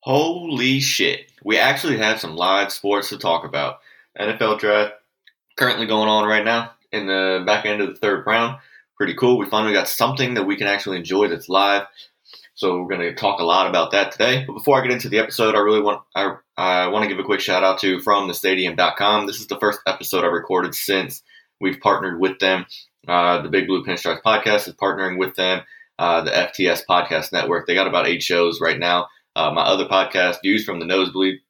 Holy shit. We actually have some live sports to talk about. NFL draft currently going on right now in the back end of the third round. Pretty cool. We finally got something that we can actually enjoy that's live. So we're going to talk a lot about that today. But before I get into the episode, I really want I, I want to give a quick shout out to from the stadium.com. This is the first episode I recorded since we've partnered with them. Uh, the Big Blue Pinstripes podcast is partnering with them. Uh, the FTS podcast network. They got about eight shows right now. Uh, my other podcast, Views from the Nosebleed,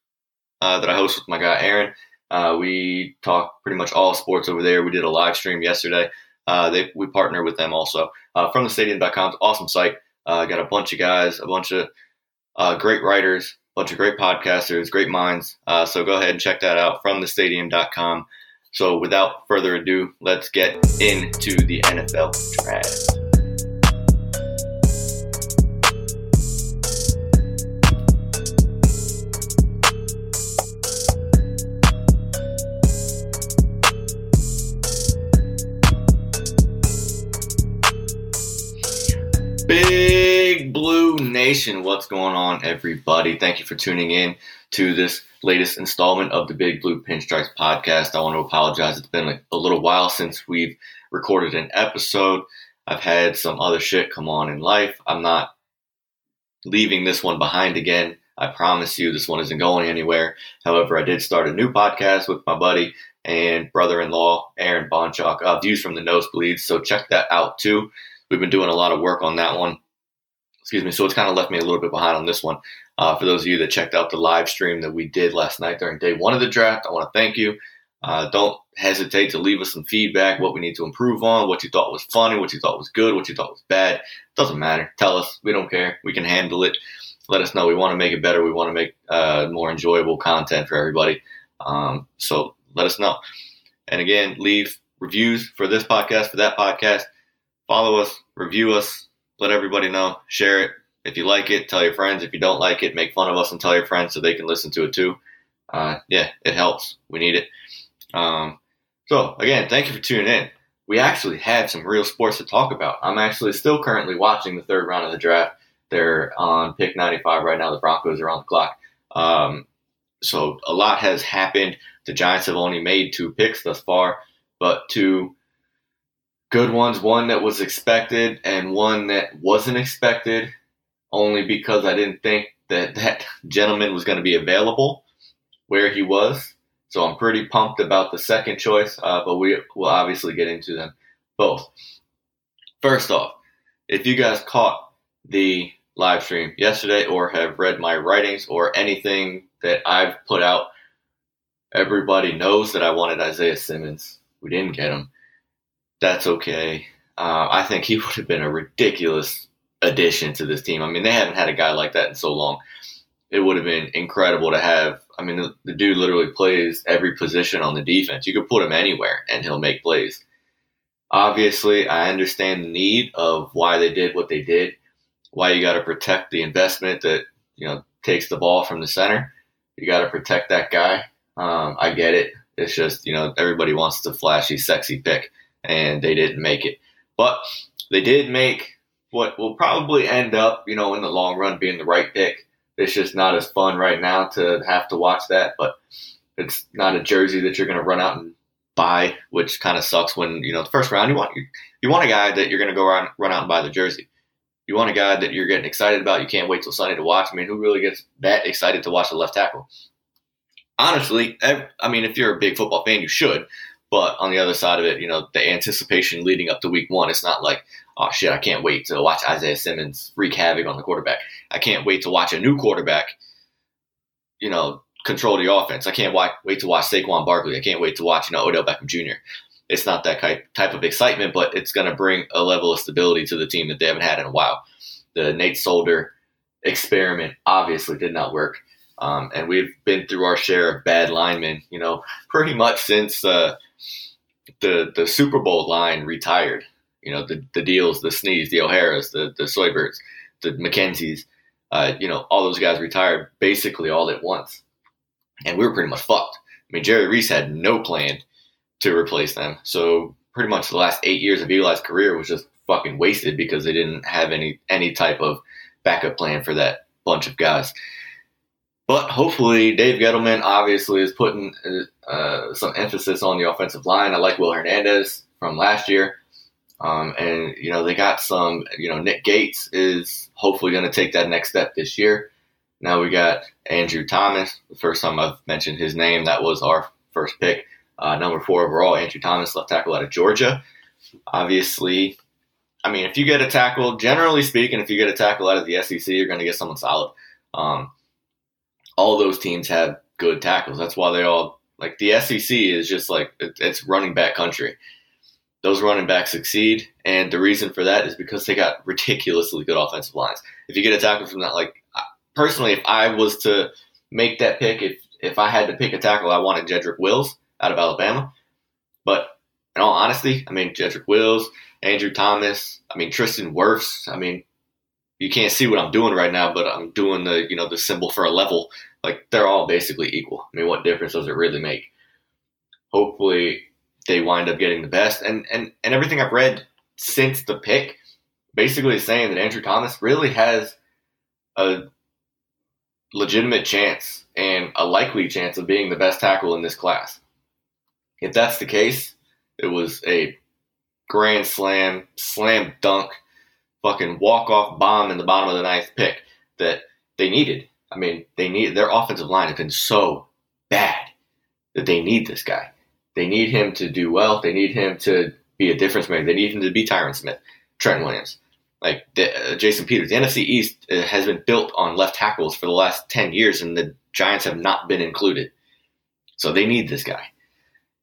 uh, that I host with my guy Aaron. Uh, we talk pretty much all sports over there. We did a live stream yesterday. Uh, they, we partner with them also. Uh, from the stadium.com, awesome site. Uh, got a bunch of guys, a bunch of great writers, a bunch of great podcasters, great minds. so go ahead and check that out from the stadium.com. So without further ado, let's get into the NFL draft. Big Blue Nation, what's going on, everybody? Thank you for tuning in to this latest installment of the Big Blue Pinstripes podcast. I want to apologize. It's been a little while since we've recorded an episode. I've had some other shit come on in life. I'm not leaving this one behind again. I promise you, this one isn't going anywhere. However, I did start a new podcast with my buddy and brother in law, Aaron Bonchak, uh, Views from the Nosebleeds. So check that out too. We've been doing a lot of work on that one. Excuse me. So it's kind of left me a little bit behind on this one. Uh, for those of you that checked out the live stream that we did last night during day one of the draft, I want to thank you. Uh, don't hesitate to leave us some feedback, what we need to improve on, what you thought was funny, what you thought was good, what you thought was bad. Doesn't matter. Tell us. We don't care. We can handle it. Let us know. We want to make it better. We want to make uh, more enjoyable content for everybody. Um, so let us know. And again, leave reviews for this podcast, for that podcast follow us, review us, let everybody know, share it. If you like it, tell your friends. If you don't like it, make fun of us and tell your friends so they can listen to it too. Uh, yeah, it helps. We need it. Um, so again, thank you for tuning in. We actually have some real sports to talk about. I'm actually still currently watching the third round of the draft. They're on pick 95 right now. The Broncos are on the clock. Um, so a lot has happened. The Giants have only made two picks thus far, but two good ones, one that was expected and one that wasn't expected, only because I didn't think that that gentleman was going to be available where he was. So I'm pretty pumped about the second choice, uh, but we will obviously get into them both. First off, if you guys caught the live stream yesterday or have read my writings or anything that I've put out, everybody knows that I wanted Isaiah Simmons. We didn't get him that's okay. Uh, I think he would have been a ridiculous addition to this team. I mean, they haven't had a guy like that in so long. It would have been incredible to have. I mean, the, the dude literally plays every position on the defense. You could put him anywhere and he'll make plays. Obviously, I understand the need of why they did what they did, why you got to protect the investment that, you know, takes the ball from the center. You got to protect that guy. Um, I get it. It's just, you know, everybody wants the flashy, sexy pick and they didn't make it. But they did make what will probably end up, you know, in the long run being the right pick. It's just not as fun right now to have to watch that, but it's not a jersey that you're going to run out and buy, which kind of sucks when, you know, the first round you want you, you want a guy that you're going to go around run out and buy the jersey. You want a guy that you're getting excited about. You can't wait till Sunday to watch. I mean, who really gets that excited to watch the left tackle? Honestly, I mean, if you're a big football fan, you should. But on the other side of it, you know, the anticipation leading up to week one, it's not like, oh shit, I can't wait to watch Isaiah Simmons wreak havoc on the quarterback. I can't wait to watch a new quarterback, you know, control the offense. I can't wait to watch Saquon Barkley. I can't wait to watch, you know, Odell Beckham Jr. It's not that type of excitement, but it's going to bring a level of stability to the team that they haven't had in a while. The Nate Solder experiment obviously did not work. Um, and we've been through our share of bad linemen, you know, pretty much since uh, the the Super Bowl line retired. You know, the the Diehls, the Snees, the O'Haras, the the Seuberts, the McKenzies, uh, you know, all those guys retired basically all at once. And we were pretty much fucked. I mean, Jerry Reese had no plan to replace them. So pretty much the last eight years of Eli's career was just fucking wasted because they didn't have any any type of backup plan for that bunch of guys. But hopefully, Dave Gettleman obviously is putting uh, some emphasis on the offensive line. I like Will Hernandez from last year. Um, and, you know, they got some, you know, Nick Gates is hopefully going to take that next step this year. Now we got Andrew Thomas. The first time I've mentioned his name, that was our first pick. Uh, number four overall, Andrew Thomas, left tackle out of Georgia. Obviously, I mean, if you get a tackle, generally speaking, if you get a tackle out of the SEC, you're going to get someone solid. Um, all those teams have good tackles. That's why they all like the SEC is just like it's running back country. Those running backs succeed, and the reason for that is because they got ridiculously good offensive lines. If you get a tackle from that, like personally, if I was to make that pick, if if I had to pick a tackle, I wanted Jedrick Wills out of Alabama. But in all honesty, I mean Jedrick Wills, Andrew Thomas, I mean Tristan Wirfs. I mean, you can't see what I'm doing right now, but I'm doing the you know the symbol for a level. Like they're all basically equal. I mean, what difference does it really make? Hopefully, they wind up getting the best. And and and everything I've read since the pick, basically saying that Andrew Thomas really has a legitimate chance and a likely chance of being the best tackle in this class. If that's the case, it was a grand slam, slam dunk fucking walk off bomb in the bottom of the ninth pick that they needed. I mean, they need their offensive line has been so bad that they need this guy. They need him to do well. They need him to be a difference maker. They need him to be Tyron Smith, Trent Williams, like the, uh, Jason Peters. The NFC East uh, has been built on left tackles for the last ten years, and the Giants have not been included. So they need this guy,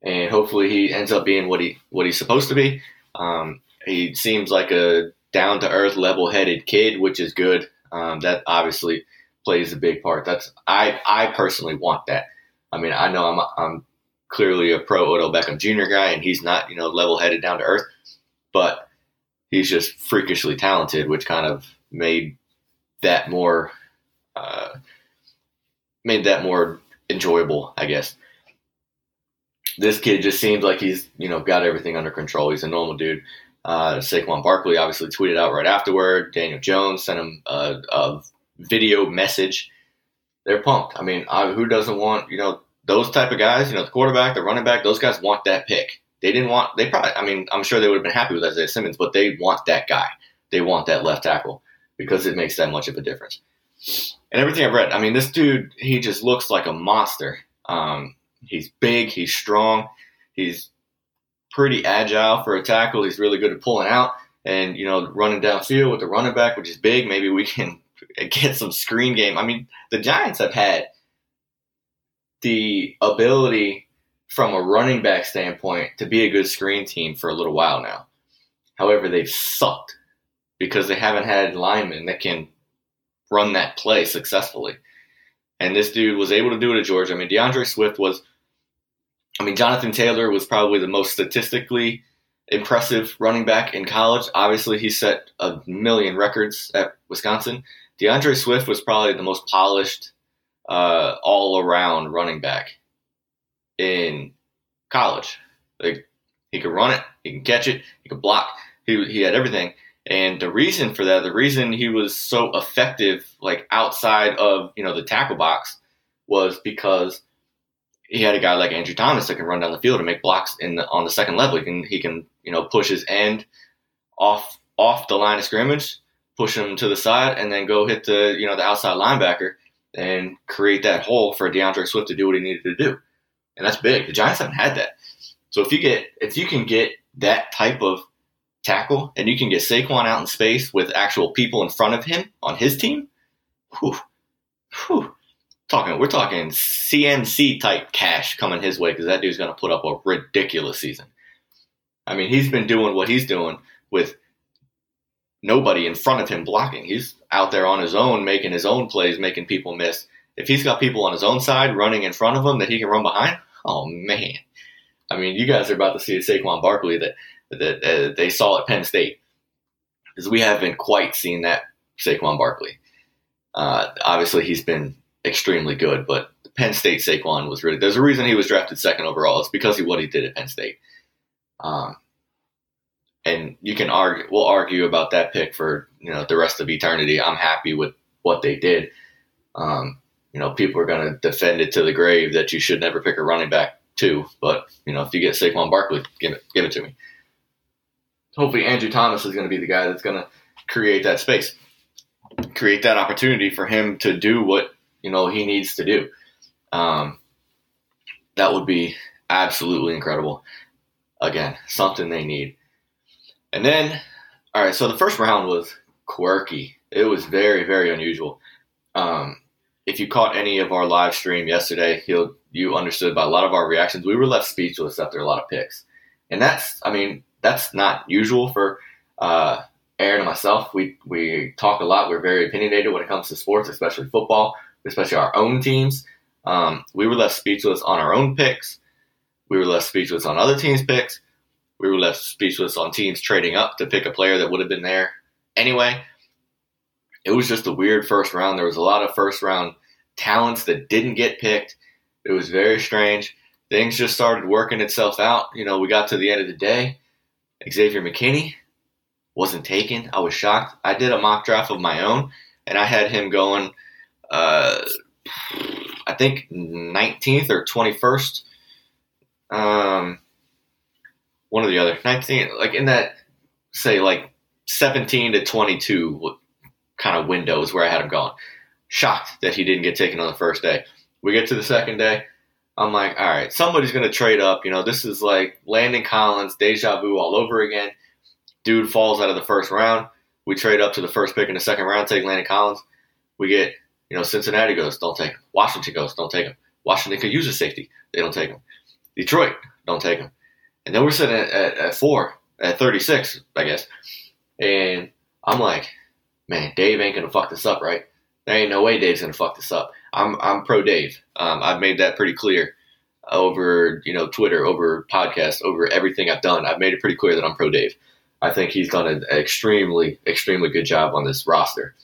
and hopefully he ends up being what he what he's supposed to be. Um, he seems like a down to earth, level headed kid, which is good. Um, that obviously plays a big part. That's I I personally want that. I mean, I know I'm I'm clearly a pro Odell Beckham Jr. guy, and he's not you know level headed, down to earth, but he's just freakishly talented, which kind of made that more uh, made that more enjoyable, I guess. This kid just seems like he's you know got everything under control. He's a normal dude. Uh, Saquon Barkley obviously tweeted out right afterward. Daniel Jones sent him a, a video message. They're pumped. I mean, I, who doesn't want you know those type of guys? You know, the quarterback, the running back, those guys want that pick. They didn't want. They probably. I mean, I'm sure they would have been happy with Isaiah Simmons, but they want that guy. They want that left tackle because it makes that much of a difference. And everything I've read, I mean, this dude, he just looks like a monster. Um, he's big, he's strong, he's pretty agile for a tackle. He's really good at pulling out and you know running downfield with the running back, which is big. Maybe we can get some screen game. I mean, the Giants have had the ability from a running back standpoint to be a good screen team for a little while now. However, they've sucked because they haven't had linemen that can run that play successfully. And this dude was able to do it at Georgia. I mean, D'Andre Swift was I mean, Jonathan Taylor was probably the most statistically impressive running back in college. Obviously, he set a million records at Wisconsin. D'Andre Swift was probably the most polished uh, all around running back in college. Like he could run it, he can catch it, he could block. He he had everything. And the reason for that, the reason he was so effective, like outside of you know the tackle box, was because he had a guy like Andrew Thomas that can run down the field and make blocks in the, on the second level. He can he can you know push his end off off the line of scrimmage, push him to the side, and then go hit the you know the outside linebacker and create that hole for D'Andre Swift to do what he needed to do. And that's big. The Giants haven't had that. So if you get if you can get that type of tackle and you can get Saquon out in space with actual people in front of him on his team, whew, whew, talking we're talking CMC type cash coming his way because that dude's going to put up a ridiculous season. I mean, he's been doing what he's doing with nobody in front of him blocking. He's out there on his own, making his own plays, making people miss. If he's got people on his own side running in front of him that he can run behind, oh man! I mean, you guys are about to see a Saquon Barkley that that uh, they saw at Penn State because we haven't quite seen that Saquon Barkley. Uh, obviously, he's been extremely good, but Penn State Saquon was really. There's a reason he was drafted second overall. It's because of what he did at Penn State. Um, and you can argue. We'll argue about that pick for you know the rest of eternity. I'm happy with what they did. Um, you know, people are going to defend it to the grave that you should never pick a running back too. But you know, if you get Saquon Barkley, give it give it to me. Hopefully, Andrew Thomas is going to be the guy that's going to create that space, create that opportunity for him to do what you know he needs to do. Um, that would be absolutely incredible. Again, something they need. And then, all right, so the first round was quirky. It was very, very unusual. Um, if you caught any of our live stream yesterday, you you understood by a lot of our reactions. We were left speechless after a lot of picks, and that's I mean that's not usual for uh, Aaron and myself. We we talk a lot. We're very opinionated when it comes to sports, especially football, especially our own teams. Um, we were left speechless on our own picks. We were left speechless on other teams' picks. We were left speechless on teams trading up to pick a player that would have been there anyway it was just a weird first round. There was a lot of first round talents that didn't get picked. It was very strange. Things just started working itself out. You know, we got to the end of the day. Xavier McKinney wasn't taken. I was shocked. I did a mock draft of my own, and I had him going, uh, I think 19th or 21st. Um, one or the other. 19, like in that, say, like 17 to 22 kind of windows where I had him going. Shocked that he didn't get taken on the first day. We get to the second day. I'm like, all right, somebody's going to trade up. You know, this is like Landon Collins, deja vu all over again. Dude falls out of the first round. We trade up to the first pick in the second round, take Landon Collins. We get, you know, Cincinnati goes, don't take him. Washington goes, don't take him. Washington could use a safety. They don't take him. Detroit, don't take him. And then we're sitting at, at, at four, at 36, I guess. And I'm like, man, Dave ain't gonna fuck this up, right? There ain't no way Dave's gonna fuck this up. I'm I'm pro Dave. Um, I've made that pretty clear over you know Twitter, over podcast, over everything I've done. I've made it pretty clear that I'm pro Dave. I think he's done an extremely extremely good job on this roster.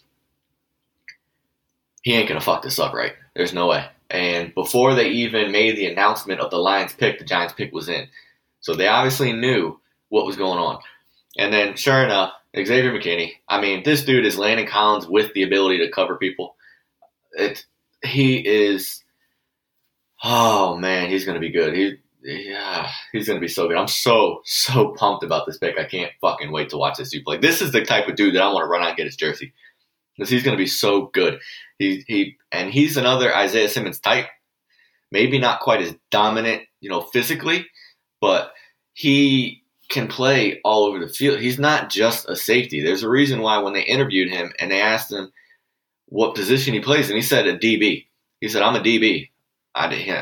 He ain't gonna fuck this up, right? There's no way. And before they even made the announcement of the Lions pick, the Giants pick was in. So they obviously knew what was going on. And then, sure enough, Xavier McKinney. I mean, this dude is Landon Collins with the ability to cover people. It, he is. Oh man, he's gonna be good. He, yeah, he's gonna be so good. I'm so so pumped about this pick. I can't fucking wait to watch this dude play. This is the type of dude that I want to run out and get his jersey because he's gonna be so good. He he, and he's another Isaiah Simmons type. Maybe not quite as dominant, you know, physically, but he can play all over the field. He's not just a safety. There's a reason why when they interviewed him and they asked him what position he plays, and he said a DB. He said, "I'm a DB.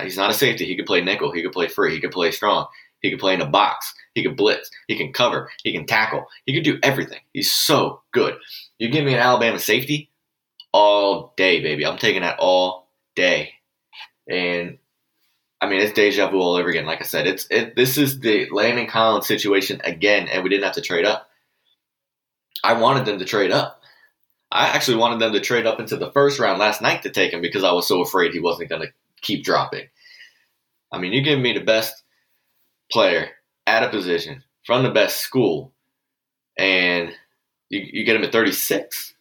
He's not a safety. He could play nickel. He could play free. He could play strong. He could play in a box. He could blitz. He can cover. He can tackle. He could do everything. He's so good. You give me an Alabama safety all day, baby. I'm taking that all day. And I mean, it's deja vu all over again. Like I said, it's it. This is the Landon Collins situation again, and we didn't have to trade up. I wanted them to trade up. I actually wanted them to trade up into the first round last night to take him because I was so afraid he wasn't going to keep dropping. I mean, you give me the best player at a position from the best school, and you, you get him at 36.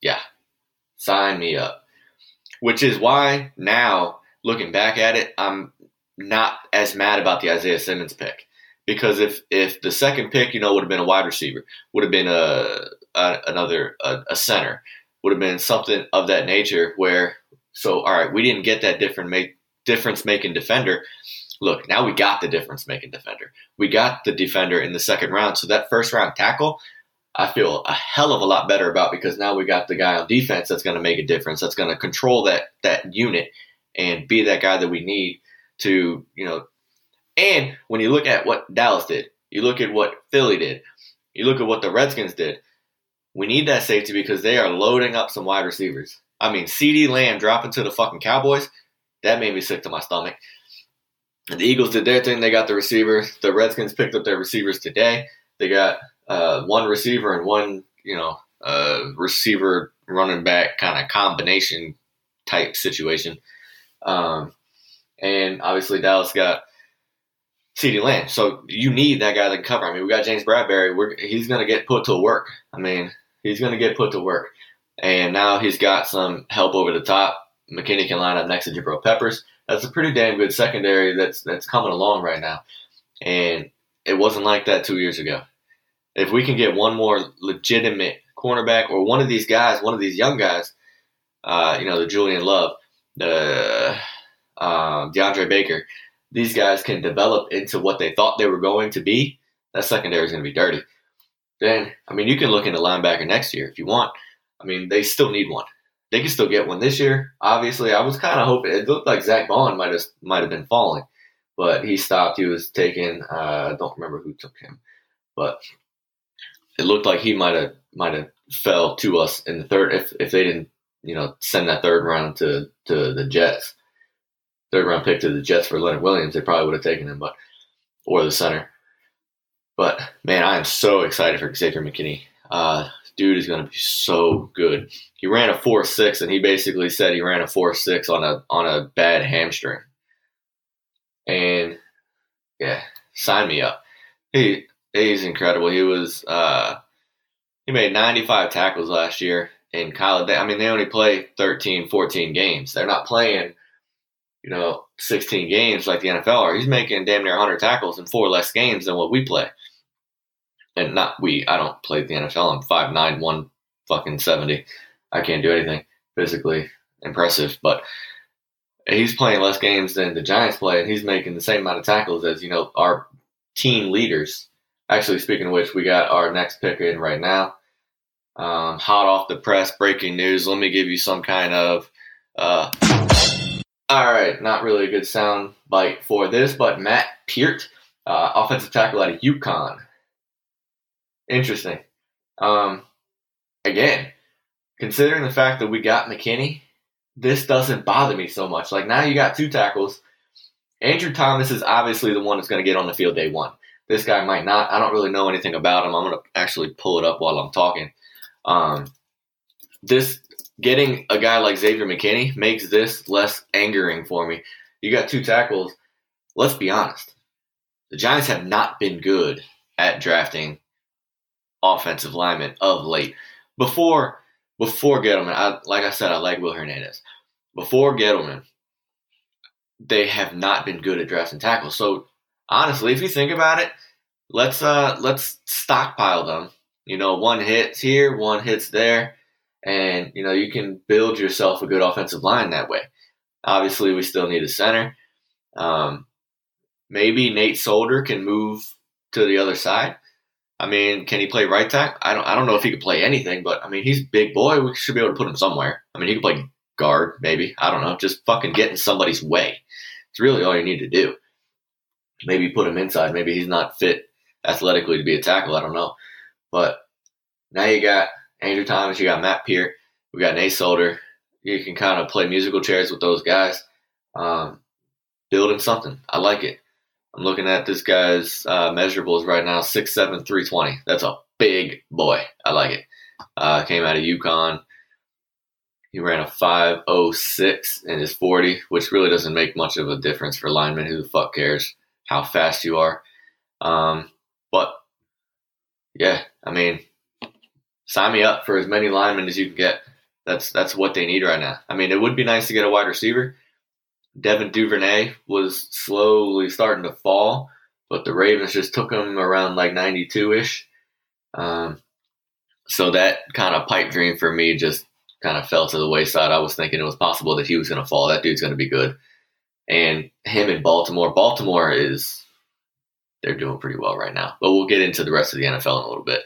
Yeah, sign me up. Which is why now, looking back at it, I'm not as mad about the Isaiah Simmons pick because if if the second pick, you know, would have been a wide receiver, would have been a, a another a, a, center, would have been something of that nature. Where so all right, we didn't get that different make difference making defender. Look, now we got the difference making defender. We got the defender in the second round. So that first round tackle, I feel a hell of a lot better about because now we got the guy on defense that's going to make a difference. That's going to control that that unit and be that guy that we need to, you know, and when you look at what Dallas did, you look at what Philly did, you look at what the Redskins did, we need that safety because they are loading up some wide receivers. I mean, CeeDee Lamb dropping to the fucking Cowboys, that made me sick to my stomach. The Eagles did their thing. They got the receivers. The Redskins picked up their receivers today. They got uh, one receiver and one, you know, uh, receiver running back kind of combination type situation. Um, and obviously Dallas got CeeDee Lamb. So you need that guy can cover. I mean, we got James Bradberry. We're, he's going to get put to work. I mean, he's going to get put to work. And now he's got some help over the top. McKinney can line up next to Jabril Peppers. That's a pretty damn good secondary that's that's coming along right now. And it wasn't like that two years ago. If we can get one more legitimate cornerback or one of these guys, one of these young guys, uh, you know, the Julian Love, the uh, DeAndre Baker, these guys can develop into what they thought they were going to be. That secondary is going to be dirty. Then, I mean, you can look into linebacker next year if you want. I mean, they still need one. They can still get one this year. Obviously, I was kind of hoping it looked like Zack Baun might have might have been falling, but he stopped. He was taken. Uh, I don't remember who took him, but it looked like he might have might have fell to us in the third if if they didn't you know send that third round to to the Jets, third round pick to the Jets for Leonard Williams. They probably would have taken him, but or the center. But man, I am so excited for Xavier McKinney. Uh, dude is going to be so good. He ran a four six, and he basically said he ran a four six on a on a bad hamstring. And yeah, sign me up. He he's incredible. He was uh, he made 95 tackles last year in college. I mean, they only play 13, 14 games. They're not playing, you know, 16 games like the NFL are. He's making damn near 100 tackles in four less games than what we play. And not we. I don't play the NFL. I'm five nine, one fucking 70. I can't do anything physically impressive, but he's playing less games than the Giants play, and he's making the same amount of tackles as you know our team leaders. Actually, speaking of which, we got our next pick in right now. Um, hot off the press, breaking news. Let me give you some kind of. Uh, all right, not really a good sound bite for this, but Matt Peart, uh, offensive tackle out of UConn. Interesting. Um, again, considering the fact that we got McKinney, this doesn't bother me so much. Like now you got two tackles. Andrew Thomas is obviously the one that's going to get on the field day one. This guy might not. I don't really know anything about him. I'm going to actually pull it up while I'm talking. Um, this getting a guy like Xavier McKinney makes this less angering for me. You got two tackles. Let's be honest. The Giants have not been good at drafting offensive linemen of late. Before before Gettleman, I, like I said, I like Will Hernandez. Before Gettleman, they have not been good at drafting tackles. So honestly, if you think about it, let's uh let's stockpile them. You know, one hits here, one hits there, and you know you can build yourself a good offensive line that way. Obviously, we still need a center. Um, maybe Nate Solder can move to the other side. I mean, can he play right tackle? I don't. I don't know if he could play anything, but I mean, he's big boy. We should be able to put him somewhere. I mean, he could play guard, maybe. I don't know. Just fucking get in somebody's way. It's really all you need to do. Maybe put him inside. Maybe he's not fit athletically to be a tackle. I don't know. But now you got Andrew Thomas, you got Matt Peart, we got Nate Solder. You can kind of play musical chairs with those guys. Um, building something. I like it. I'm looking at this guy's uh, measurables right now 6'7, 320. That's a big boy. I like it. Uh, came out of UConn. He ran a 5.06 in his 40, which really doesn't make much of a difference for linemen. Who the fuck cares how fast you are? Um, but yeah, I mean, sign me up for as many linemen as you can get. That's that's what they need right now. I mean, it would be nice to get a wide receiver. Devin Duvernay was slowly starting to fall, but the Ravens just took him around like 92 ish. Um, so that kind of pipe dream for me just kind of fell to the wayside. I was thinking it was possible that he was going to fall. That dude's going to be good. And him in Baltimore, Baltimore is they're doing pretty well right now. But we'll get into the rest of the NFL in a little bit.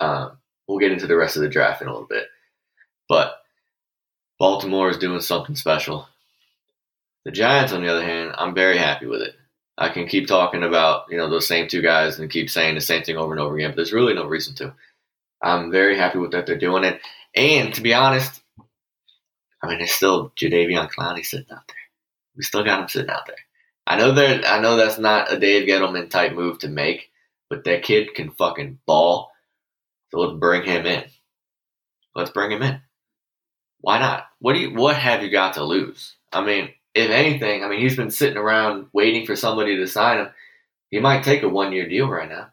Um, we'll get into the rest of the draft in a little bit. But Baltimore is doing something special. The Giants, on the other hand, I'm very happy with it. I can keep talking about you know those same two guys and keep saying the same thing over and over again, but there's really no reason to. I'm very happy with that they're doing it, and to be honest, I mean it's still Jadeveon Clowney sitting out there. We still got him sitting out there. I know I know that's not a Dave Gettleman type move to make, but that kid can fucking ball. Let's bring him in. Let's bring him in. Why not? What do you what have you got to lose? I mean, if anything, I mean he's been sitting around waiting for somebody to sign him. He might take a one year deal right now.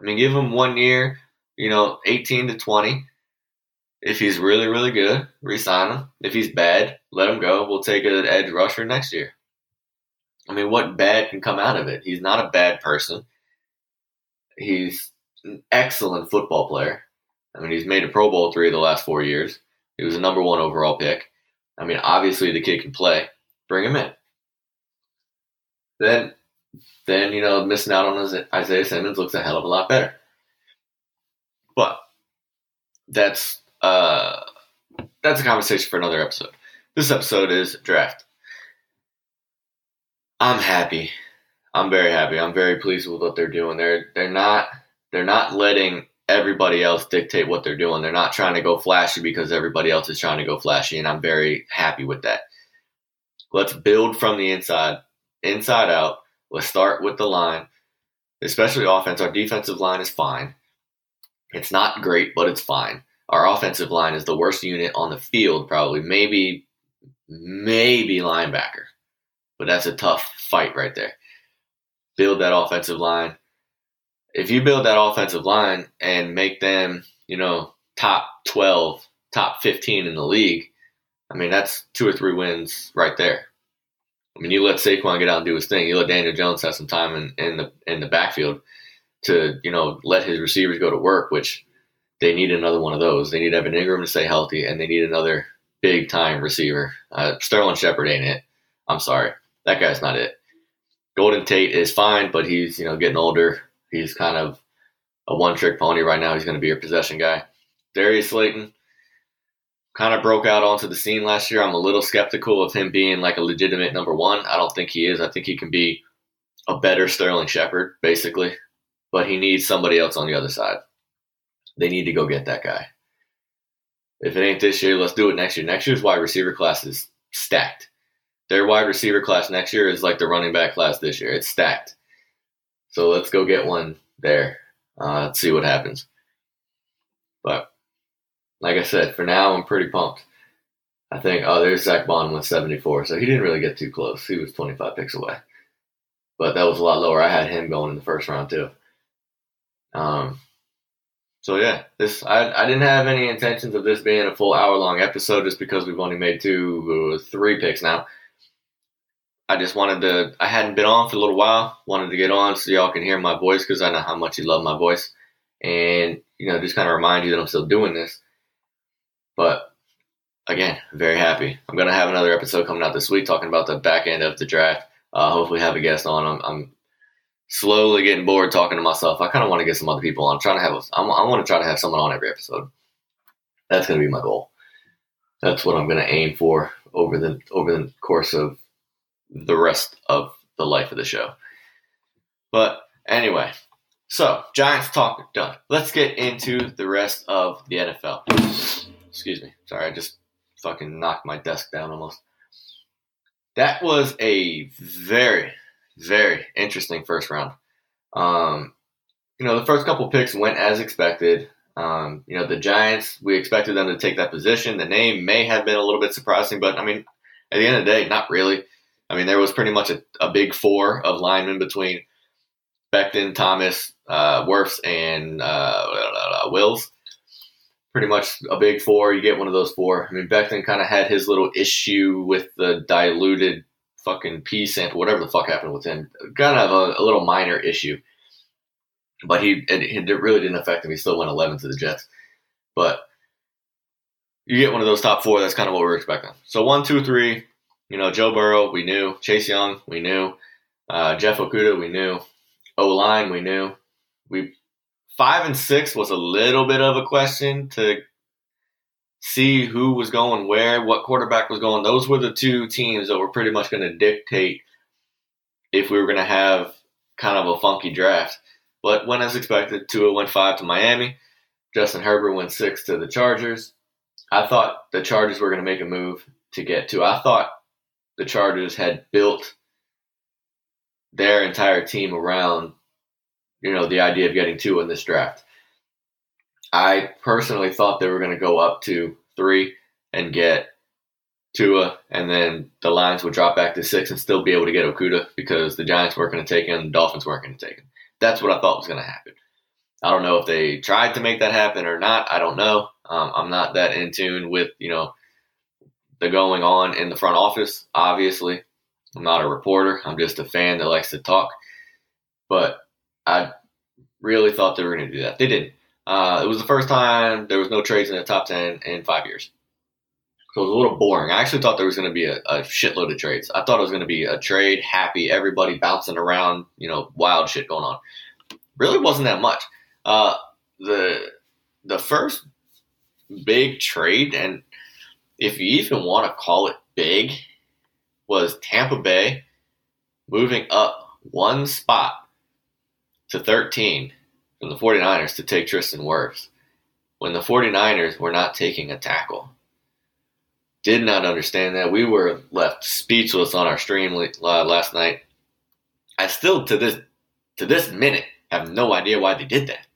I mean, give him one year, you know, eighteen to twenty. If he's really, really good, resign him. If he's bad, let him go. We'll take an edge rusher next year. I mean, what bad can come out of it? He's not a bad person. He's excellent football player. I mean, he's made a Pro Bowl three of the last four years. He was a number one overall pick. I mean, obviously the kid can play. Bring him in. Then, then you know, missing out on Isaiah Simmons looks a hell of a lot better. But that's uh, that's a conversation for another episode. This episode is draft. I'm happy. I'm very happy. I'm very pleased with what they're doing. They're they're not they're not letting everybody else dictate what they're doing. They're not trying to go flashy because everybody else is trying to go flashy, and I'm very happy with that. Let's build from the inside, inside out. Let's start with the line, especially offense. Our defensive line is fine. It's not great, but it's fine. Our offensive line is the worst unit on the field, probably. Maybe, maybe linebacker. But that's a tough fight right there. Build that offensive line. If you build that offensive line and make them, you know, top 12, top 15 in the league, I mean, that's two or three wins right there. I mean, you let Saquon get out and do his thing. You let Daniel Jones have some time in, in the in the backfield to, you know, let his receivers go to work, which they need another one of those. They need Evan Engram to stay healthy, and they need another big time receiver. Uh, Sterling Shepard ain't it. I'm sorry. That guy's not it. Golden Tate is fine, but he's, you know, getting older. He's kind of a one trick pony right now. He's going to be your possession guy. Darius Slayton kind of broke out onto the scene last year. I'm a little skeptical of him being like a legitimate number one. I don't think he is. I think he can be a better Sterling Shepard, basically, but he needs somebody else on the other side. They need to go get that guy. If it ain't this year, let's do it next year. Next year's wide receiver class is stacked. Their wide receiver class next year is like the running back class this year. It's stacked. So let's go get one there. Uh, let's see what happens. But like I said, for now, I'm pretty pumped. I think, oh, there's Zack Baun with 74. So he didn't really get too close. He was 25 picks away. But that was a lot lower. I had him going in the first round, too. Um, so yeah, this I, I didn't have any intentions of this being a full hour long episode just because we've only made two, three picks now. I just wanted to. I hadn't been on for a little while. Wanted to get on so y'all can hear my voice because I know how much you love my voice, and you know just kind of remind you that I'm still doing this. But again, very happy. I'm gonna have another episode coming out this week talking about the back end of the draft. Uh, hopefully, have a guest on. I'm, I'm slowly getting bored talking to myself. I kind of want to get some other people on. I'm trying to have. A, I want to try to have someone on every episode. That's gonna be my goal. That's what I'm gonna aim for over the over the course of the rest of the life of the show. But anyway, so Giants talk done. Let's get into the rest of the NFL. Excuse me. Sorry, I just fucking knocked my desk down almost. That was a very, very interesting first round. Um, you know, the first couple picks went as expected. Um, you know, the Giants, we expected them to take that position. The name may have been a little bit surprising, but I mean, at the end of the day, not really. I mean, there was pretty much a, a big four of linemen between Becton, Thomas, uh, Wirfs, and uh, Wills. Pretty much a big four. You get one of those four. I mean, Becton kind of had his little issue with the diluted fucking P sample, whatever the fuck happened with him. Kind of a, a little minor issue. But he it, it really didn't affect him. He still went 11 to the Jets. But you get one of those top four. That's kind of what we are expecting. So one, two, three, you know, Joe Burrow, we knew. Chase Young, we knew. Uh, Jeff Okudah, we knew. O line, we knew. We five and six was a little bit of a question to see who was going where, what quarterback was going. Those were the two teams that were pretty much going to dictate if we were going to have kind of a funky draft. But went as expected. Tua went five to Miami. Justin Herbert went six to the Chargers. I thought the Chargers were going to make a move to get to. I thought the Chargers had built their entire team around, you know, the idea of getting two in this draft. I personally thought they were going to go up to three and get Tua, and then the Lions would drop back to six and still be able to get Okudah because the Giants weren't going to take him, the Dolphins weren't going to take him. That's what I thought was going to happen. I don't know if they tried to make that happen or not. I don't know. Um, I'm not that in tune with you know going on in the front office. Obviously, I'm not a reporter. I'm just a fan that likes to talk. But I really thought they were going to do that. They didn't. Uh, it was the first time there was no trades in the top ten in five years. So it was a little boring. I actually thought there was going to be a, a shitload of trades. I thought it was going to be a trade, happy, everybody bouncing around, you know, wild shit going on. Really wasn't that much. Uh, the the first big trade, and if you even want to call it big, was Tampa Bay moving up one spot to 13 from the 49ers to take Tristan Wirfs when the 49ers were not taking a tackle. Did not understand that. We were left speechless on our stream uh, last night. I still to this to this minute have no idea why they did that.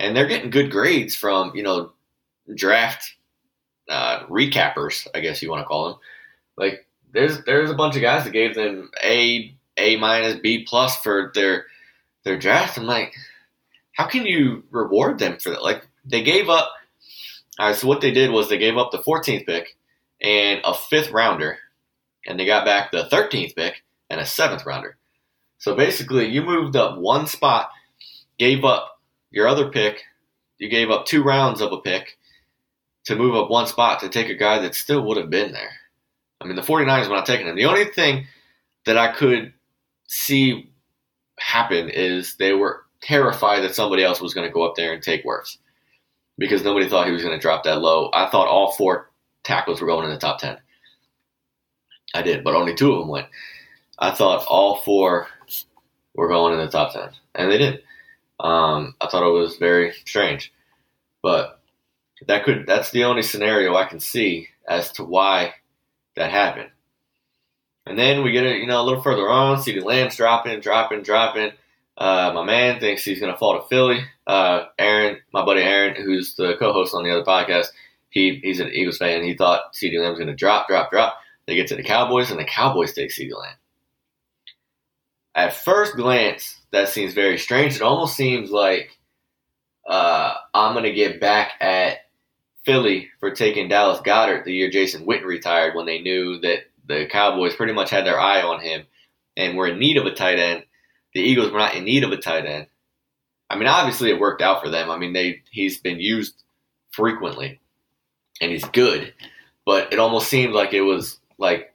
And they're getting good grades from, you know, draft uh, recappers, I guess you want to call them. Like there's there's a bunch of guys that gave them A A minus B plus for their their draft. I'm like, how can you reward them for that? Like they gave up. All right, so what they did was they gave up the 14th pick and a fifth rounder, and they got back the 13th pick and a seventh rounder. So basically, you moved up one spot, gave up your other pick, you gave up two rounds of a pick to move up one spot to take a guy that still would have been there. I mean, the 49ers were not taking him. The only thing that I could see happen is they were terrified that somebody else was going to go up there and take Wirfs because nobody thought he was going to drop that low. I thought all four tackles were going in the top 10. I did, but only two of them went. I thought all four were going in the top 10, and they did. Um, I thought it was very strange, but that could that's the only scenario I can see as to why that happened. And then we get it, you know, a little further on. CeeDee Lamb's dropping, dropping, dropping. Uh, my man thinks he's to fall to Philly. Uh, Aaron, my buddy Aaron, who's the co-host on the other podcast, he he's an Eagles fan. He thought CeeDee Lamb was going to drop, drop, drop. They get to the Cowboys, and the Cowboys take CeeDee Lamb. At first glance, that seems very strange. It almost seems like uh, I'm going to get back at Philly for taking Dallas Goedert the year Jason Witten retired when they knew that the Cowboys pretty much had their eye on him and were in need of a tight end. The Eagles were not in need of a tight end. I mean, obviously it worked out for them. I mean, they he's been used frequently and he's good, but it almost seemed like it was like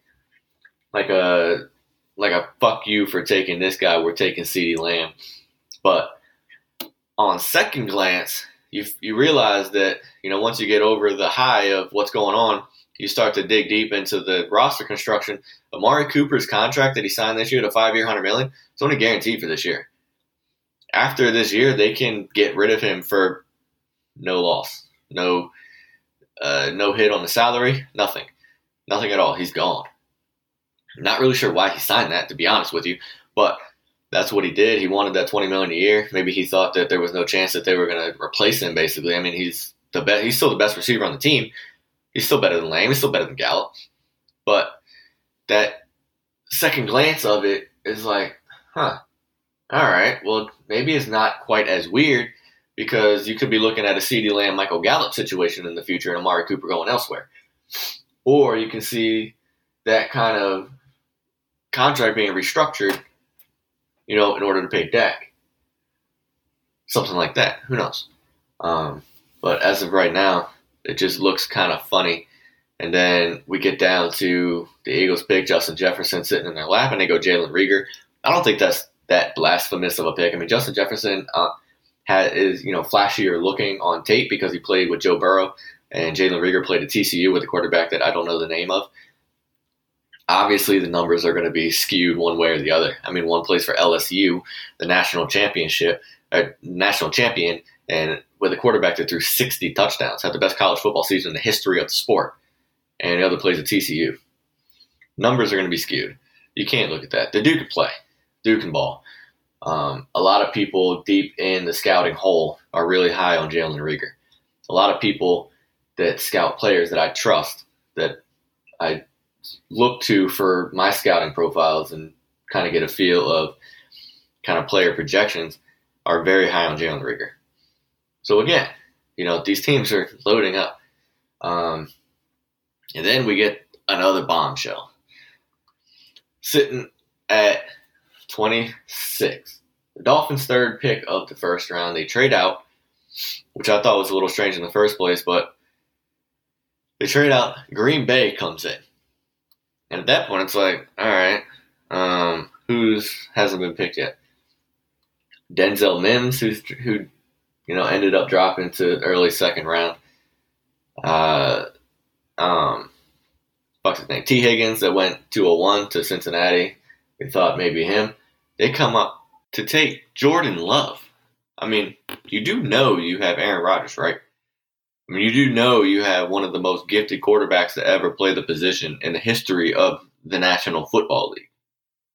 like a like a fuck you for taking this guy. We're taking CeeDee Lamb, but on second glance, you you realize that you know once you get over the high of what's going on, you start to dig deep into the roster construction. Amari Cooper's contract that he signed this year, the five year, hundred million, it's only guaranteed for this year. After this year, they can get rid of him for no loss, no uh, no hit on the salary, nothing, nothing at all. He's gone. Not really sure why he signed that, to be honest with you, but that's what he did. He wanted that twenty million a year. Maybe he thought that there was no chance that they were going to replace him. Basically, I mean, he's the best. He's still the best receiver on the team. He's still better than Lamb. He's still better than Gallup. But that second glance of it is like, huh, all right. Well, maybe it's not quite as weird because you could be looking at a CeeDee Lamb, Michael Gallup situation in the future and Amari Cooper going elsewhere. Or you can see that kind of contract being restructured, you know, in order to pay Dak. Something like that. Who knows? Um, but as of right now, it just looks kind of funny. And then we get down to the Eagles pick Justin Jefferson sitting in their lap, and they go Jalen Reagor. I don't think that's that blasphemous of a pick. I mean, Justin Jefferson uh, is you know flashier looking on tape because he played with Joe Burrow, and Jalen Reagor played at TCU with a quarterback that I don't know the name of. Obviously, the numbers are going to be skewed one way or the other. I mean, one plays for LSU, the national championship, uh, national champion, and with a quarterback that threw 60 touchdowns, had the best college football season in the history of the sport, and the other plays at TCU. Numbers are going to be skewed. You can't look at that. The dude can play. Dude can ball. Um, a lot of people deep in the scouting hole are really high on Jalen Reagor. A lot of people that scout players that I trust, that I look to for my scouting profiles and kind of get a feel of kind of player projections, are very high on Jalen Reagor. So again, you know, these teams are loading up. Um, and then we get another bombshell. Sitting at 26. The Dolphins' third pick of the first round. They trade out, which I thought was a little strange in the first place, but they trade out. Green Bay comes in. And at that point, it's like, all right, um, who's hasn't been picked yet? Denzel Mims, who's who, you know, ended up dropping to early second round. Uh, um, what's his name? Tee Higgins that went 201 to Cincinnati. We thought maybe him. They come up to take Jordan Love. I mean, you do know you have Aaron Rodgers, right? I mean, you do know you have one of the most gifted quarterbacks to ever play the position in the history of the National Football League,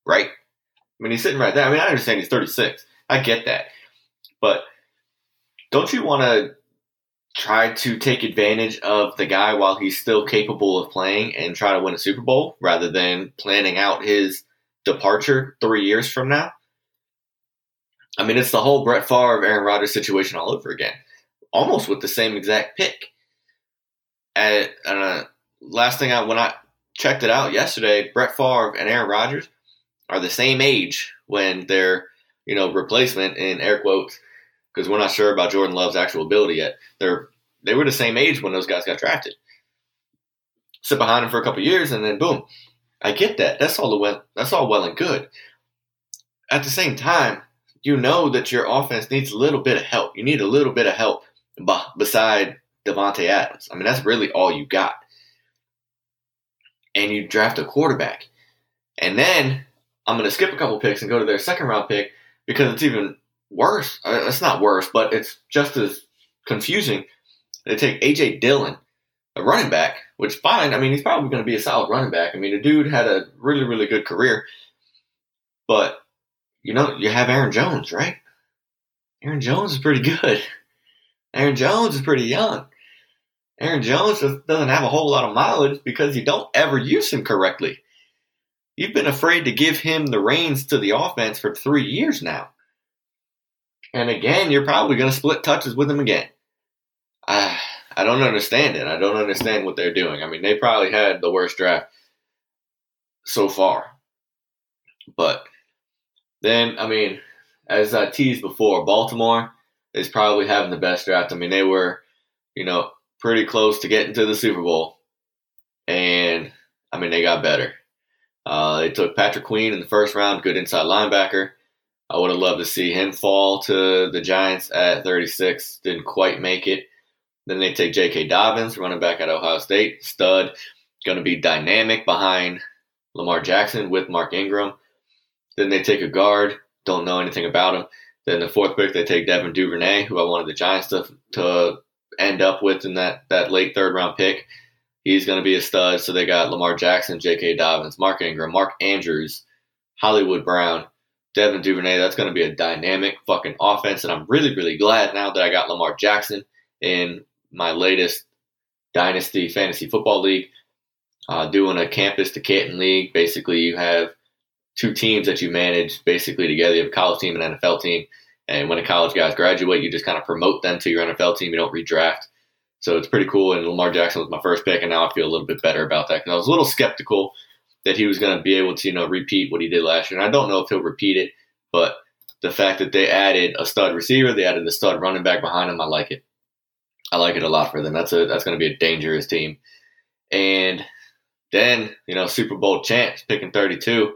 right? I mean, he's sitting right there. I mean, I understand he's 36. I get that. But don't you want to try to take advantage of the guy while he's still capable of playing and try to win a Super Bowl rather than planning out his departure three years from now? I mean, it's the whole Brett Favre, Aaron Rodgers situation all over again, almost with the same exact pick. And uh, last thing I when I checked it out yesterday, Brett Favre and Aaron Rodgers are the same age when their you know replacement in air quotes because we're not sure about Jordan Love's actual ability yet. They're they were the same age when those guys got drafted. Sit behind him for a couple years and then boom. I get that. That's all the well, that's all well and good. At the same time, you know that your offense needs a little bit of help. You need a little bit of help beside Davante Adams. I mean, that's really all you got. And you draft a quarterback. And then I'm going to skip a couple picks and go to their second round pick because it's even worse. Uh, it's not worse, but it's just as confusing. They take AJ Dillon, a running back, which fine. I mean, he's probably going to be a solid running back. I mean, the dude had a really, really good career, but you know, you have Aaron Jones, right? Aaron Jones is pretty good. Aaron Jones is pretty young. Aaron Jones just doesn't have a whole lot of mileage because you don't ever use him correctly. You've been afraid to give him the reins to the offense for three years now. And again, you're probably going to split touches with him again. I, I don't understand it. I don't understand what they're doing. I mean, they probably had the worst draft so far. But then, I mean, as I teased before, Baltimore is probably having the best draft. I mean, they were, you know, pretty close to getting to the Super Bowl. And, I mean, they got better. Uh, they took Patrick Queen in the first round, good inside linebacker. I would have loved to see him fall to the Giants at 36. Didn't quite make it. Then they take J.K. Dobbins, running back at Ohio State, stud, going to be dynamic behind Lamar Jackson with Mark Ingram. Then they take a guard, don't know anything about him. Then the fourth pick, they take Devin Duvernay, who I wanted the Giants to, to end up with in that, that late third round pick. He's going to be a stud. So they got Lamar Jackson, J.K. Dobbins, Mark Ingram, Mark Andrews, Hollywood Brown, Devin Duvernay. That's going to be a dynamic fucking offense. And I'm really, really glad now that I got Lamar Jackson in my latest Dynasty Fantasy Football League. Uh, doing a campus to Canton league. Basically, you have two teams that you manage basically together. You have a college team and an NFL team. And when the college guys graduate, you just kind of promote them to your NFL team. You don't redraft. So it's pretty cool. And Lamar Jackson was my first pick, and now I feel a little bit better about that because I was a little skeptical that he was going to be able to, you know, repeat what he did last year. And I don't know if he'll repeat it, but the fact that they added a stud receiver, they added a stud running back behind him, I like it. I like it a lot for them. That's a that's going to be a dangerous team. And then, you know, Super Bowl champs picking 32.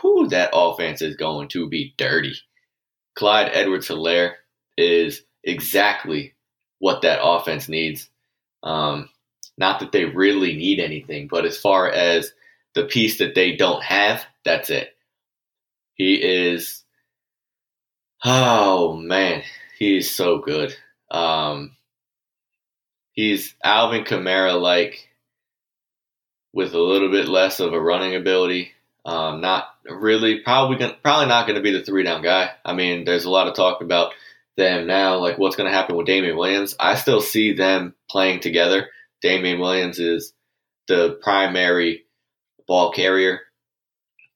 Whew, that offense is going to be dirty. Clyde Edwards Helaire is exactly what that offense needs. Um, not that they really need anything, but as far as the piece that they don't have, that's it. He is, oh man, he is so good. Um, he's Alvin Kamara like with a little bit less of a running ability. Um, not really, probably probably not going to be the three down guy. I mean, there's a lot of talk about them now, like what's going to happen with Damien Williams. I still see them playing together. Damien Williams is the primary ball carrier.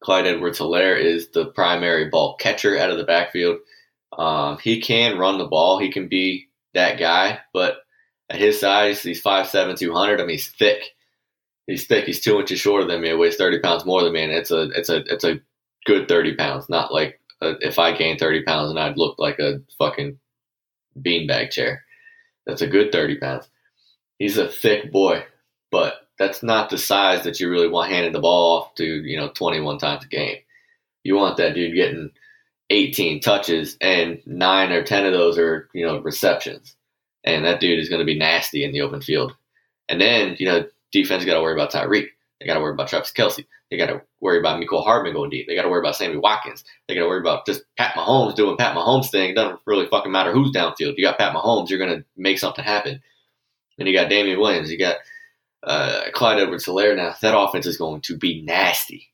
Clyde Edwards Helaire is the primary ball catcher out of the backfield. Um, he can run the ball. He can be that guy, but at his size, he's 5'7", 200. I mean, he's thick. He's thick. He's two inches shorter than me. Weighs 30 pounds more than me, and it's a it's a it's a good 30 pounds. Not like a, if I gained 30 pounds and I'd look like a fucking beanbag chair. That's a good 30 pounds. He's a thick boy, but that's not the size that you really want handing the ball off to, you know, 21 times a game. You want that dude getting 18 touches and nine or 10 of those are, you know, receptions. And that dude is going to be nasty in the open field. And then, you know, defense got to worry about Tyreek. They got to worry about Travis Kelce. They got to worry about Mecole Hardman going deep. They got to worry about Sammy Watkins. They got to worry about just Pat Mahomes doing Pat Mahomes thing. It doesn't really fucking matter who's downfield. If you got Pat Mahomes, you're going to make something happen. And you got Damien Williams. You got uh, Clyde Edwards-Helaire now. That offense is going to be nasty.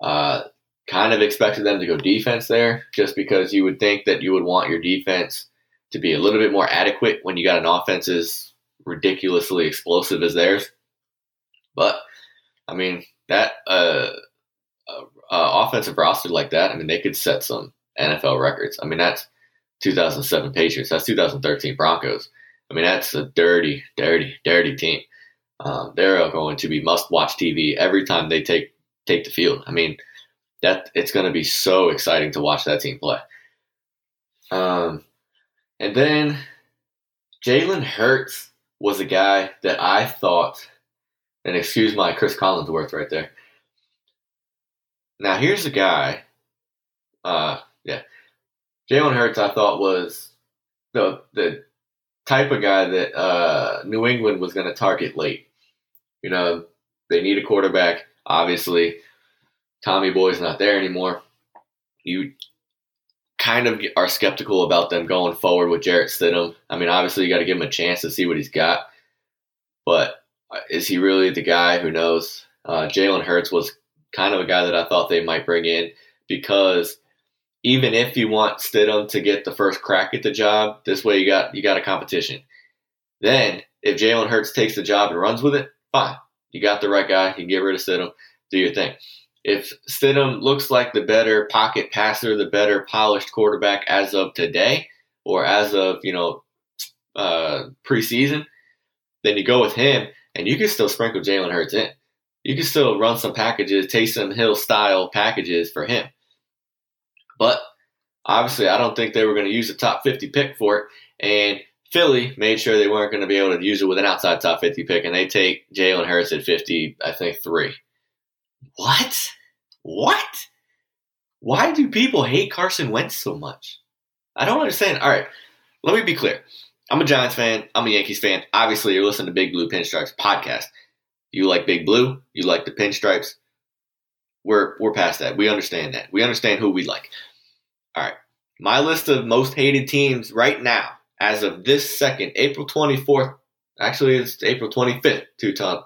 Uh, kind of expected them to go defense there just because you would think that you would want your defense to be a little bit more adequate when you got an offense as ridiculously explosive as theirs. But I mean that uh, uh, uh, offensive roster like that, I mean they could set some NFL records. I mean that's 2007 Patriots, that's 2013 Broncos. I mean that's a dirty, dirty, dirty team. Um, they're going to be must-watch TV every time they take take the field. I mean that it's going to be so exciting to watch that team play. Um, and then Jalen Hurts was a guy that I thought, and excuse my Cris Collinsworth right there. Now here's a guy, uh, yeah, Jalen Hurts. I thought was the the type of guy that uh, New England was going to target late. You know, they need a quarterback. Obviously, Tommy Boy's not there anymore. You kind of are skeptical about them going forward with Jarrett Stidham. I mean, obviously, you got to give him a chance to see what he's got. But is he really the guy? Who knows? Uh, Jalen Hurts was kind of a guy that I thought they might bring in because even if you want Stidham to get the first crack at the job, this way you got you got a competition. Then if Jalen Hurts takes the job and runs with it, fine. You got the right guy. You get rid of Stidham. Do your thing if Stidham looks like the better pocket passer, the better polished quarterback as of today, or as of you know uh, preseason, then you go with him, and you can still sprinkle Jalen Hurts in. You can still run some packages, Taysom Hill style packages for him. But obviously, I don't think they were going to use the top 50 pick for it. And Philly made sure they weren't going to be able to use it with an outside top 50 pick, and they take Jalen Hurts at 50, I think, three. What? What? Why do people hate Carson Wentz so much? I don't understand. All right, let me be clear. I'm a Giants fan. I'm a Yankees fan. Obviously, you're listening to Big Blue Pinstripes podcast. You like Big Blue. You like the Pinstripes. We're we're past that. We understand that. We understand who we like. All right. My list of most hated teams right now, as of this second, April 24th. Actually, it's April 25th, 2020.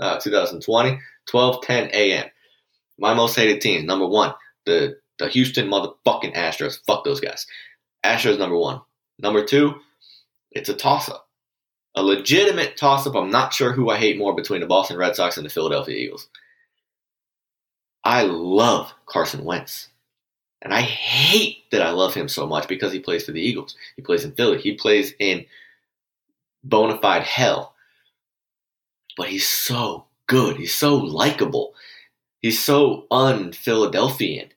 Uh, 12:10 a.m. My most hated team, number one, the the Houston motherfucking Astros. Fuck those guys. Astros number one. Number two, it's a toss up, a legitimate toss up. I'm not sure who I hate more between the Boston Red Sox and the Philadelphia Eagles. I love Carson Wentz. And I hate that I love him so much because he plays for the Eagles. He plays in Philly. He plays in bona fide hell. But he's so good. He's so likable. He's so un-Philadelphian.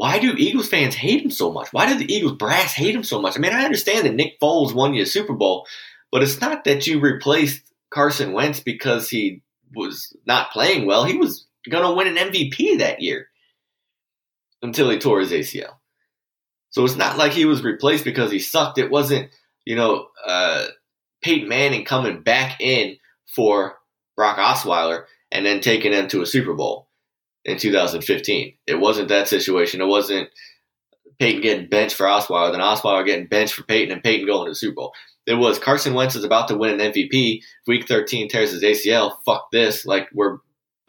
Why do Eagles fans hate him so much? Why do the Eagles brass hate him so much? I mean, I understand that Nick Foles won you a Super Bowl, but it's not that you replaced Carson Wentz because he was not playing well. He was going to win an MVP that year until he tore his ACL. So it's not like he was replaced because he sucked. It wasn't, you know, uh, Peyton Manning coming back in for Brock Osweiler and then taking them to a Super Bowl in 2015. It wasn't that situation. It wasn't Peyton getting benched for Osweiler, then Osweiler getting benched for Peyton, and Peyton going to the Super Bowl. It was Carson Wentz is about to win an MVP. Week 13 tears his ACL. Fuck this. Like we're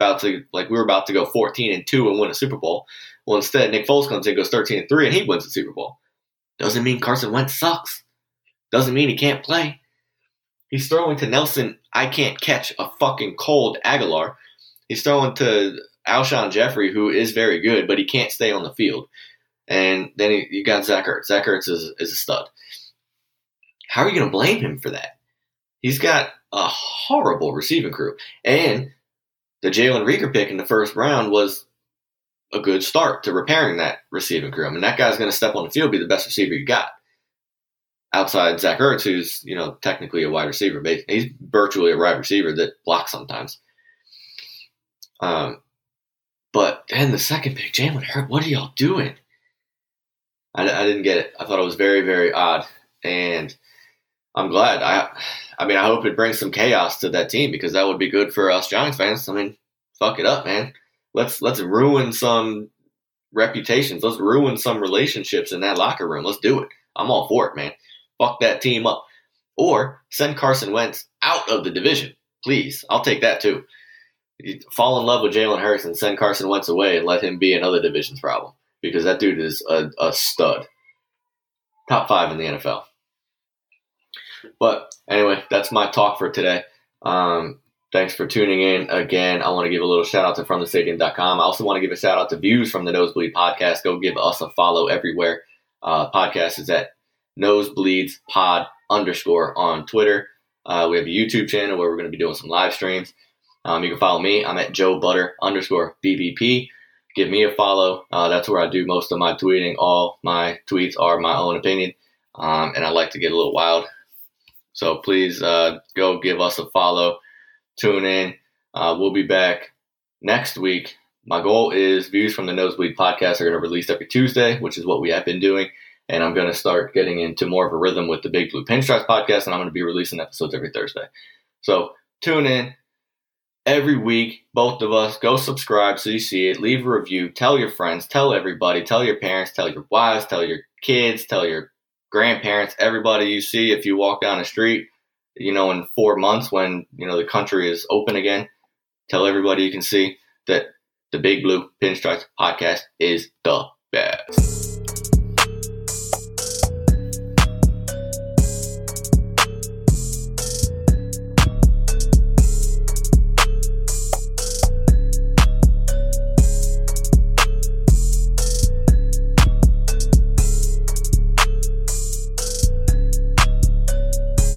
about to like we were about to go 14 and two and win a Super Bowl. Well, instead Nick Foles comes in, goes 13 and three, and he wins the Super Bowl. Doesn't mean Carson Wentz sucks. Doesn't mean he can't play. He's throwing to Nelson, I can't catch a fucking cold Agholor. He's throwing to Alshon Jeffery, who is very good, but he can't stay on the field. And then he, you got Zach Ertz. Zach Ertz is, is a stud. how are you going to blame him for that? He's got a horrible receiving crew. And the Jalen Reagor pick in the first round was a good start to repairing that receiving crew. I mean, that guy's going to step on the field, be the best receiver you got. Outside Zach Ertz, who's, you know, technically a wide receiver, but he's virtually a wide receiver that blocks sometimes. Um, but then the second pick, Jalen Hurts, what are y'all doing? I, I didn't get it. I thought it was very, very odd. And I'm glad. I I mean, I hope it brings some chaos to that team because that would be good for us Giants fans. I mean, fuck it up, man. Let's let's ruin some reputations. Let's ruin some relationships in that locker room. Let's do it. I'm all for it, man. Fuck that team up. Or send Carson Wentz out of the division, please. I'll take that too. Fall in love with Jalen Hurts and send Carson Wentz away and let him be another division's problem because that dude is a, a stud. Top five in the NFL. But anyway, that's my talk for today. Um, thanks for tuning in again. I want to give a little shout out to FromTheStadium.com. I also want to give a shout out to Views from the Nosebleed Podcast. Go give us a follow everywhere. Uh, podcast is at Nosebleeds Pod underscore on Twitter. Uh, we have a YouTube channel where we're going to be doing some live streams. Um, you can follow me. I'm at Joe Butter underscore BBP. Give me a follow. Uh, that's where I do most of my tweeting. All my tweets are my own opinion. Um, and I like to get a little wild. So please uh, go give us a follow. Tune in. Uh, we'll be back next week. My goal is views from the Nosebleed podcast are going to release every Tuesday, which is what we have been doing. And I'm going to start getting into more of a rhythm with the Big Blue Pinstripes podcast, and I'm going to be releasing episodes every Thursday. So tune in every week. Both of us go subscribe so you see it. Leave a review. Tell your friends. Tell everybody. Tell your parents. Tell your wives. Tell your kids. Tell your grandparents, everybody you see if you walk down the street, you know, in four months when, you know, the country is open again, tell everybody you can see that the Big Blue Pinstripes podcast is the best.